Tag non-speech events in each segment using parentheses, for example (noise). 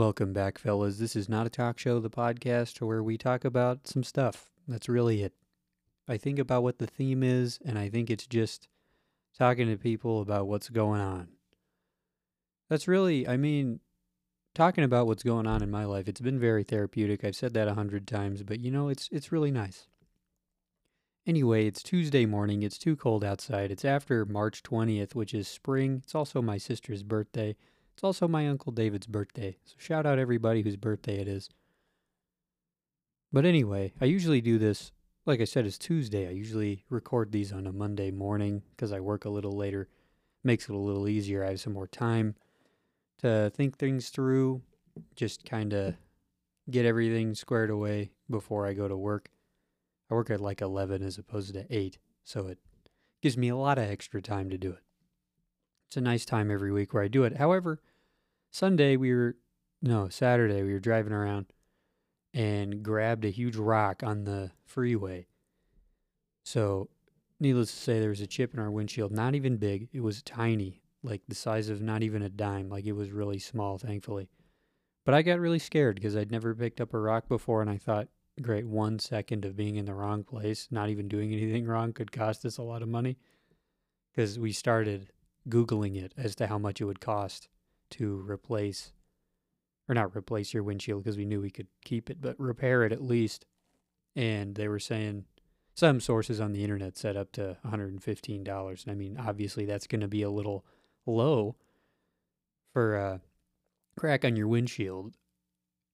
Welcome back, fellas. This is not a talk show, the podcast where we talk about some stuff. That's really it. I think about what the theme is, and I think it's just talking to people about what's going on. That's really, I mean, talking about what's going on in my life. It's been very therapeutic. I've said that a hundred times, but you know, it's it's really nice. Anyway, it's Tuesday morning. It's too cold outside. It's after March 20th, which is spring. It's also my sister's birthday. It's also my Uncle David's birthday. So shout out everybody whose birthday it is. But anyway, I usually do this, like I said, it's Tuesday. I usually record these on a Monday morning because I work a little later. Makes it a little easier. I have some more time to think things through, just kind of get everything squared away before I go to work. I work at like 11 as opposed to 8, so it gives me a lot of extra time to do it. It's a nice time every week where I do it. However, Sunday we were, no, Saturday we were driving around and grabbed a huge rock on the freeway. So, needless to say, there was a chip in our windshield. Not even big, it was tiny, like the size of not even a dime. Like it was really small, thankfully. But I got really scared because I'd never picked up a rock before, and I thought, great, one second of being in the wrong place, not even doing anything wrong, could cost us a lot of money. Because we started Googling it as to how much it would cost to replace, or not replace your windshield because we knew we could keep it, but repair it at least. And they were saying some sources on the internet said up to $115. I mean, obviously that's going to be a little low for a crack on your windshield.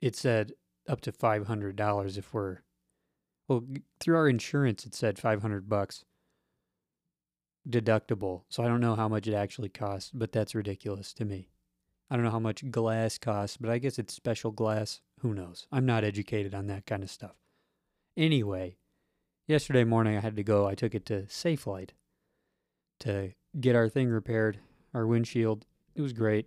It said up to $500 if we're well through our insurance it said 500 bucks deductible. So I don't know how much it actually costs, but that's ridiculous to me. I don't know how much glass costs, but I guess it's special glass. Who knows? I'm not educated on that kind of stuff. Anyway, yesterday morning I had to go. I took it to Safelite to get our thing repaired, our windshield. It was great.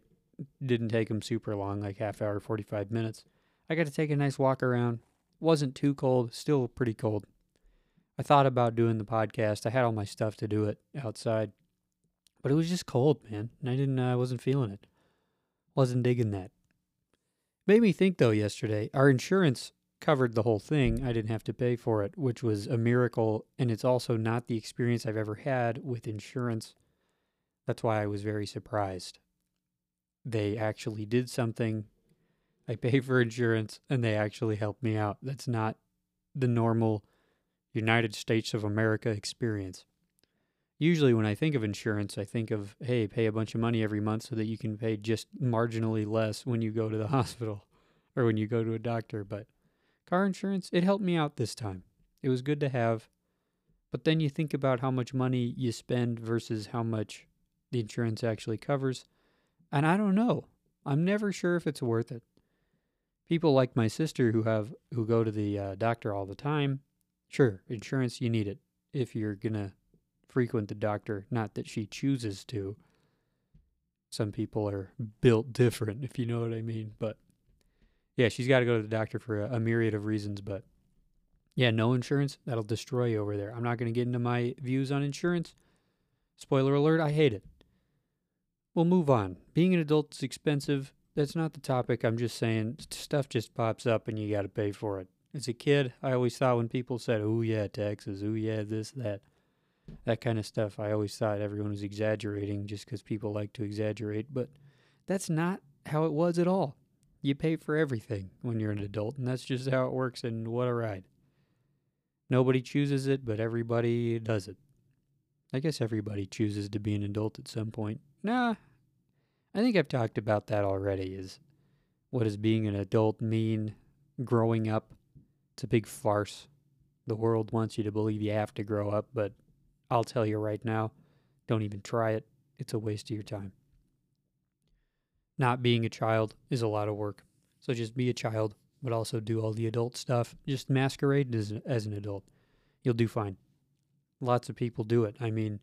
Didn't take them super long, like half hour, 45 minutes. I got to take a nice walk around. Wasn't too cold, still pretty cold. I thought about doing the podcast. I had all my stuff to do it outside, but it was just cold, man. And I didn't, I uh, wasn't feeling it. Wasn't digging that. Made me think though. Yesterday, our insurance covered the whole thing. I didn't have to pay for it, which was a miracle. And it's also not the experience I've ever had with insurance. That's why I was very surprised. They actually did something. I pay for insurance and they actually helped me out. That's not the normal United States of America experience. Usually, when I think of insurance, I think of, hey, pay a bunch of money every month so that you can pay just marginally less when you go to the (laughs) hospital or when you go to a doctor. But car insurance, it helped me out this time. It was good to have. But then you think about how much money you spend versus how much the insurance actually covers. And I don't know. I'm never sure if it's worth it. People like my sister who have who go to the uh, doctor all the time, Sure, insurance, you need it if you're going to frequent the doctor. Not that she chooses to. Some people are built different, if you know what I mean. But yeah, she's got to go to the doctor for a, a myriad of reasons. But yeah, no insurance, that'll destroy you over there. I'm not going to get into my views on insurance. Spoiler alert, I hate it. We'll move on. Being an adult is expensive. That's not the topic. I'm just saying stuff just pops up and you got to pay for it. As a kid, I always thought when people said, "Oh yeah, taxes," "Oh yeah, this that," that kind of stuff, I always thought everyone was exaggerating just because people like to exaggerate. But that's not how it was at all. You pay for everything when you're an adult, and that's just how it works. And what a ride! Nobody chooses it, but everybody does it. I guess everybody chooses to be an adult at some point. Nah, I think I've talked about that already. Is what does being an adult mean? Growing up it's a big farce. The world wants you to believe you have to grow up, but I'll tell you right now, don't even try it. It's a waste of your time. Not being a child is a lot of work. So just be a child, but also do all the adult stuff. Just masquerade as, as an adult. You'll do fine. Lots of people do it. I mean,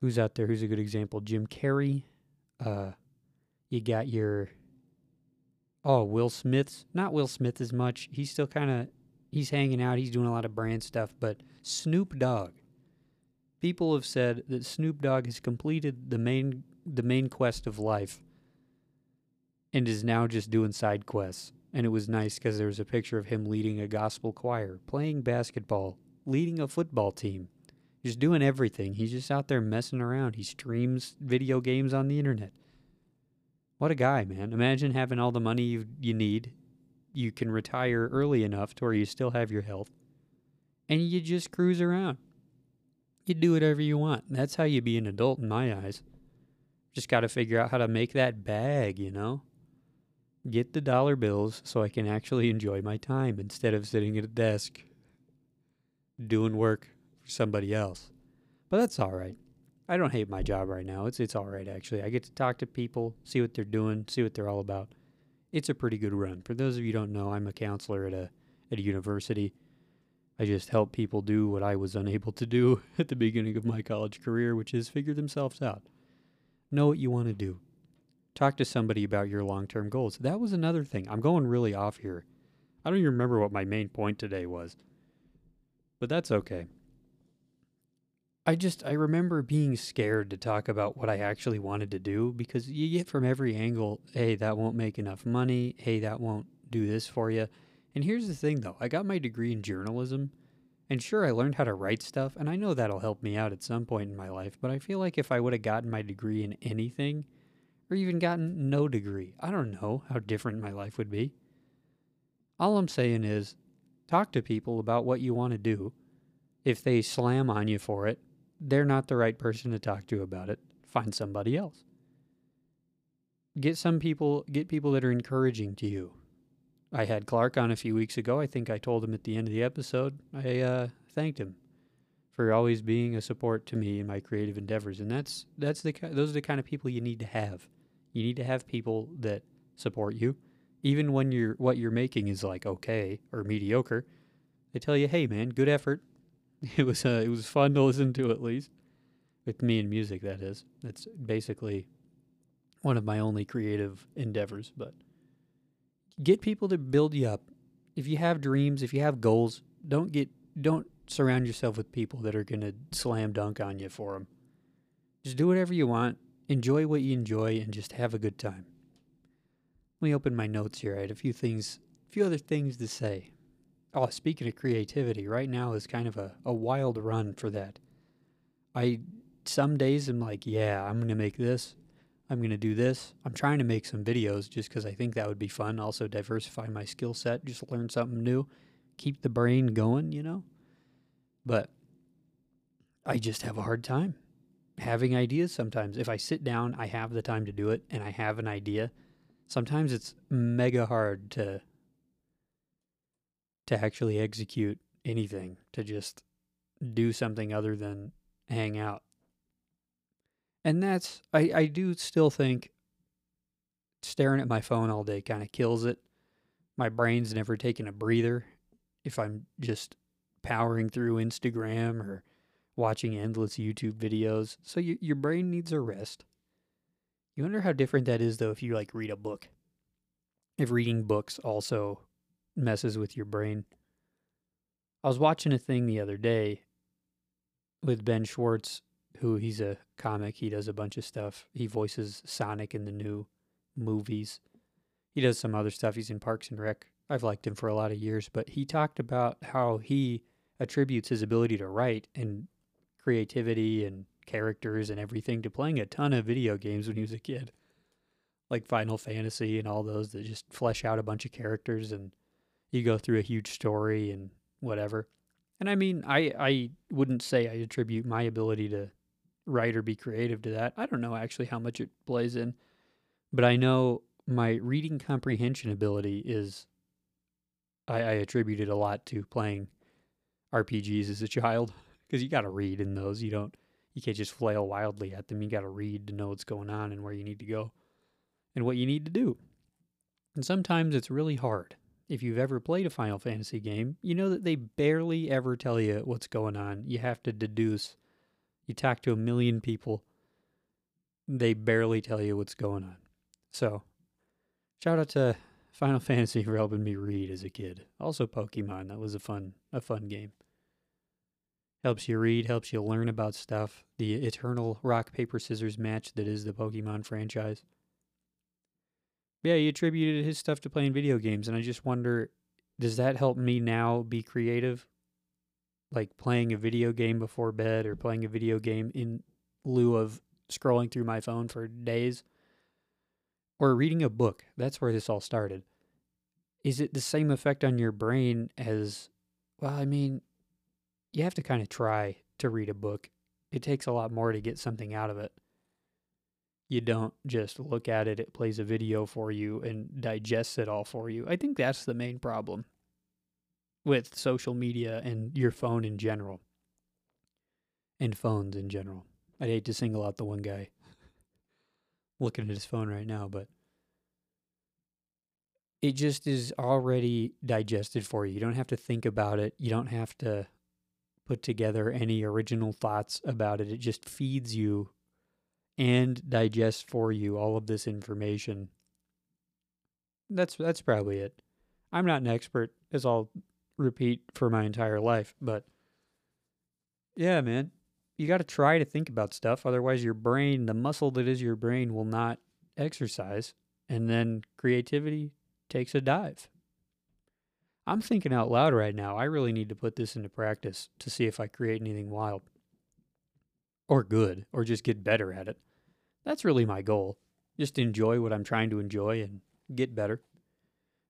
who's out there? Who's a good example? Jim Carrey. Uh, you got your Oh, Will Smith's not Will Smith as much. He's still kind of he's hanging out. He's doing a lot of brand stuff, but Snoop Dogg. People have said that Snoop Dogg has completed the main the main quest of life and is now just doing side quests. And it was nice because there was a picture of him leading a gospel choir, playing basketball, leading a football team, just doing everything. He's just out there messing around. He streams video games on the internet. What a guy, man. Imagine having all the money you, you need. You can retire early enough to where you still have your health. And you just cruise around. You do whatever you want. That's how you be an adult in my eyes. Just got to figure out how to make that bag, you know? Get the dollar bills so I can actually enjoy my time instead of sitting at a desk doing work for somebody else. But that's all right. I don't hate my job right now. It's it's all right actually. I get to talk to people, see what they're doing, see what they're all about. It's a pretty good run. For those of you don't know, I'm a counselor at a at a university. I just help people do what I was unable to do (laughs) at the beginning of my college career, which is figure themselves out. Know what you want to do. Talk to somebody about your long-term goals. That was another thing. I'm going really off here. I don't even remember what my main point today was. But that's okay. I just I remember being scared to talk about what I actually wanted to do because you get from every angle, hey, that won't make enough money, hey, that won't do this for you. And here's the thing though, I got my degree in journalism, and sure I learned how to write stuff, and I know that'll help me out at some point in my life, but I feel like if I would have gotten my degree in anything or even gotten no degree, I don't know how different my life would be. All I'm saying is talk to people about what you want to do. If they slam on you for it, they're not the right person to talk to about it. Find somebody else. Get some people, get people that are encouraging to you. I had Clark on a few weeks ago. I think I told him at the end of the episode. I uh, thanked him for always being a support to me in my creative endeavors, and that's that's the those are the kind of people you need to have. You need to have people that support you, even when you're what you're making is like okay or mediocre. They tell you, "Hey, man, good effort. (laughs) It was uh, it was fun to listen to at least with me and music. That is, that's basically one of my only creative endeavors. But get people to build you up. If you have dreams, if you have goals, don't get don't surround yourself with people that are gonna slam dunk on you for them. Just do whatever you want, enjoy what you enjoy, and just have a good time. Let me open my notes here. I had a few things, a few other things to say. Oh, speaking of creativity, right now is kind of a, a wild run for that. I some days I'm like, yeah, I'm gonna make this. I'm gonna do this. I'm trying to make some videos just because I think that would be fun. Also diversify my skill set, just learn something new, keep the brain going, you know. But I just have a hard time having ideas sometimes. If I sit down, I have the time to do it, and I have an idea. Sometimes it's mega hard to to actually execute anything, to just do something other than hang out. And that's, I, I do still think staring at my phone all day kind of kills it. My brain's never taken a breather if I'm just powering through Instagram or watching endless YouTube videos. So you, your brain needs a rest. You wonder how different that is though if you like read a book. If reading books also messes with your brain. I was watching a thing the other day with Ben Schwartz, who he's a comic. He does a bunch of stuff. He voices Sonic in the new movies. He does some other stuff. He's in Parks and Rec. I've liked him for a lot of years, but he talked about how he attributes his ability to write and creativity and characters and everything to playing a ton of video games when he was a kid. Like Final Fantasy and all those that just flesh out a bunch of characters and you go through a huge story and whatever. And I mean, I I wouldn't say I attribute my ability to write or be creative to that. I don't know actually how much it plays in, but I know my reading comprehension ability is. I, I attributed a lot to playing RPGs as a child (laughs) because you got to read in those. You don't. You can't just flail wildly at them. You got to read to know what's going on and where you need to go, and what you need to do. And sometimes it's really hard if you've ever played a Final Fantasy game, you know that they barely ever tell you what's going on. You have to deduce. You talk to a million people, they barely tell you what's going on. So, shout out to Final (laughs) Fantasy for helping me read as a kid. Also Pokemon, that was a fun a fun game. Helps you read, helps you learn about stuff. The eternal rock paper scissors match that is the Pokemon franchise. Yeah, he attributed his stuff to playing video games, and I just wonder, does that help me now be creative? Like playing a video game before bed or playing a video game in lieu of scrolling through my phone for days? Or reading a book. That's where this all started. Is it the same effect on your brain as, well, I mean, you have to kind of try to read a book. It takes a lot more to get something out of it you don't just look at it, it plays a video for you and digests it all for you. I think that's the main problem with social media and your phone in general. And phones in general. I'd hate to single out the one guy (laughs) looking at his phone right now, but it just is already digested for you. You don't have to think about it. You don't have to put together any original thoughts about it. It just feeds you and digests for you all of this information. That's that's probably it. I'm not an expert, as I'll repeat for my entire life, but yeah, man, you got to try to think about stuff. Otherwise, your brain, the muscle that is your brain, will not exercise, and then creativity takes a dive. I'm thinking out loud right now. I really need to put this into practice to see if I create anything wild or good or just get better at it. That's really my goal. Just enjoy what I'm trying to enjoy and get better.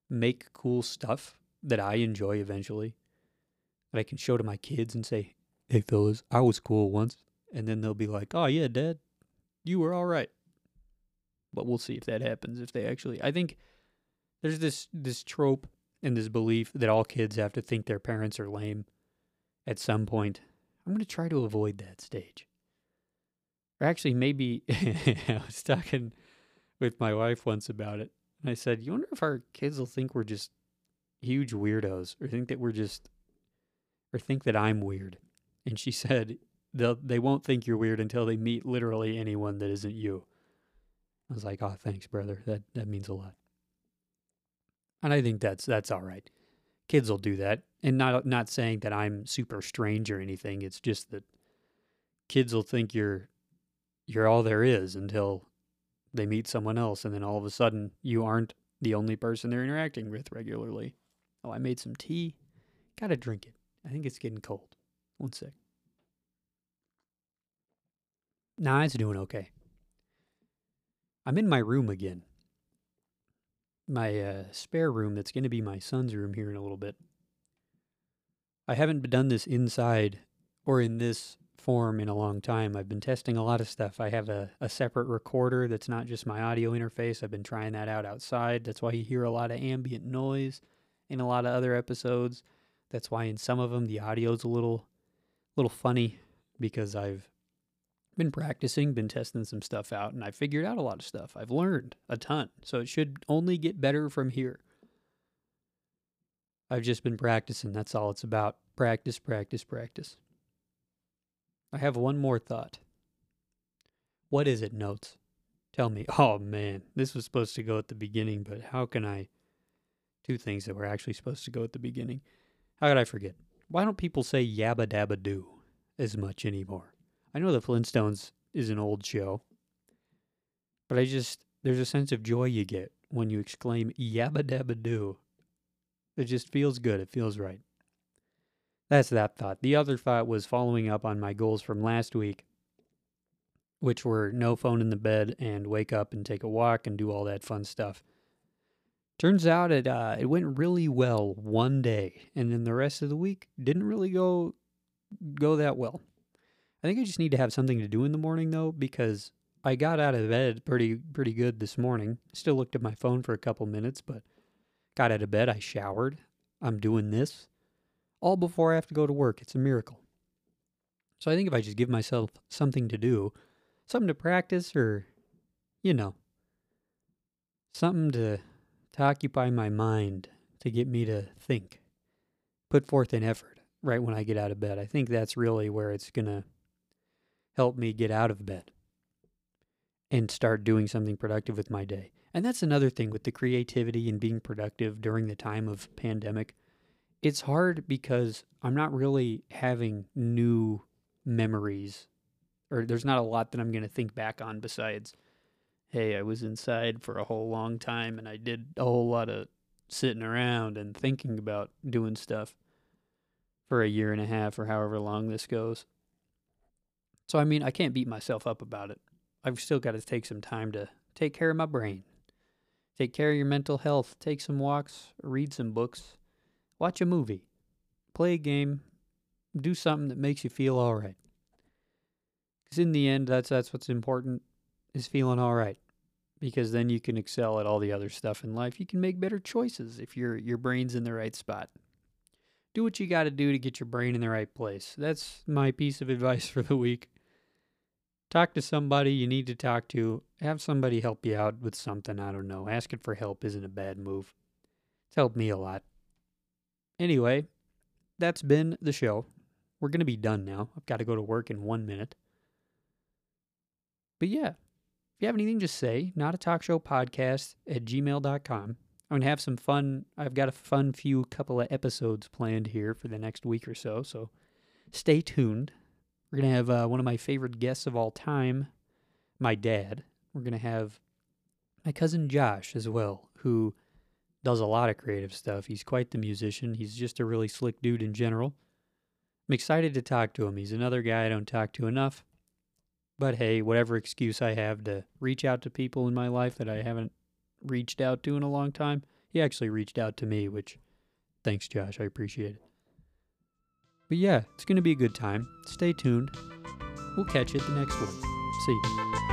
Make cool stuff that I enjoy eventually that I can show to my kids and say, hey, fellas, I was cool once. And then they'll be like, oh, yeah, dad, you were all right. But we'll see if that happens, if they actually. I think there's this, this trope and this belief that all kids have to think their parents are lame at some point. I'm going to try to avoid that stage. Or actually, maybe (laughs) I was talking with my wife once about it. And I said, You wonder if our kids will think we're just huge weirdos or think that we're just, or think that I'm weird. And she (laughs) said, They'll, they won't think you're weird until they meet literally anyone that isn't you. I was like, Oh, thanks, brother. That, that means a lot. And I think that's, that's all right. Kids will do that. And not, not saying that I'm super strange or anything. It's just that kids will think you're you're all there is until they meet someone else and then all of a sudden you aren't the only person they're interacting with regularly. Oh, I made some tea. Gotta drink it. I think it's getting cold. One sec. Nah, it's doing okay. I'm in my room again. My uh, spare room that's going to be my son's room here in a little bit. I haven't done this inside or in this form in a long time. I've been testing a lot of stuff. I have a, a separate recorder that's not just my audio interface. I've been trying that out outside. That's why you hear a lot of ambient noise in a lot of other episodes. That's why in some of them the audio's a little little funny because I've been practicing, been testing some stuff out, and I figured out a lot of stuff. I've learned a ton. So it should only get better from here. I've just been practicing. That's all it's about. Practice, practice, practice. I have one more thought. What is it, notes? Tell me. Oh man, this was supposed to go at the beginning, but how can I? Two things that were actually supposed to go at the beginning. How could I forget? Why don't people say yabba dabba doo as much anymore? I know the Flintstones is an old show, but I just, there's a sense of joy you get when you exclaim yabba dabba doo. It just feels good. It feels right. That's that thought. The other thought was following up on my goals from last week, which were no phone in the bed and wake up and take a walk and do all that fun stuff. Turns out it uh, it went really well one day, and then the rest of the week didn't really go go that well. I think I just need to have something to do in the morning though, because I got out of bed pretty pretty good this morning. Still looked at my phone for a couple minutes, but got out of bed. I showered. I'm doing this all before I have to go to work. It's a miracle. So I think if I just give myself something to do, something to practice, or, you know, something to, to occupy my mind, to get me to think, put forth an effort right when I get out of bed, I think that's really where it's going to help me get out of bed and start doing something productive with my day. And that's another thing with the creativity and being productive during the time of pandemic it's hard because I'm not really having new memories, or there's not a lot that I'm going to think back on besides, hey, I was inside for a whole long time and I did a whole lot of sitting around and thinking about doing stuff for a year and a half or however long this goes. So, I mean, I can't beat myself up about it. I've still got to take some time to take care of my brain, take care of your mental health, take some walks, read some books, watch a movie, play a game, do something that makes you feel all right. Because in the end, that's that's what's important is feeling all right. Because then you can excel at all the other stuff in life. You can make better choices if your your brain's in the right spot. Do what you got to do to get your brain in the right place. That's my piece of advice (laughs) for the week. Talk to somebody you need to talk to. Have somebody help you out with something. I don't know. Asking for help isn't a bad move. It's helped me a lot. Anyway, that's been the show. We're going to be done now. I've got to go to work in one minute. But yeah, you have anything, just say not a talk show podcast at gmail.com. I'm going to have some fun. I've got a fun few couple of episodes planned here for the next week or so. So stay tuned. We're going to have uh, one of my favorite guests of all time, my dad. We're going to have my cousin Josh as well, who does a lot of creative stuff. He's quite the musician. He's just a really slick dude in general. I'm excited to talk to him. He's another guy I don't talk to enough. But hey, whatever excuse I have to reach out to people in my life that I haven't reached out to in a long time, he actually reached out to me, which thanks, Josh. I appreciate it. But yeah, it's going to be a good time. Stay tuned. We'll catch you at the next one. See you.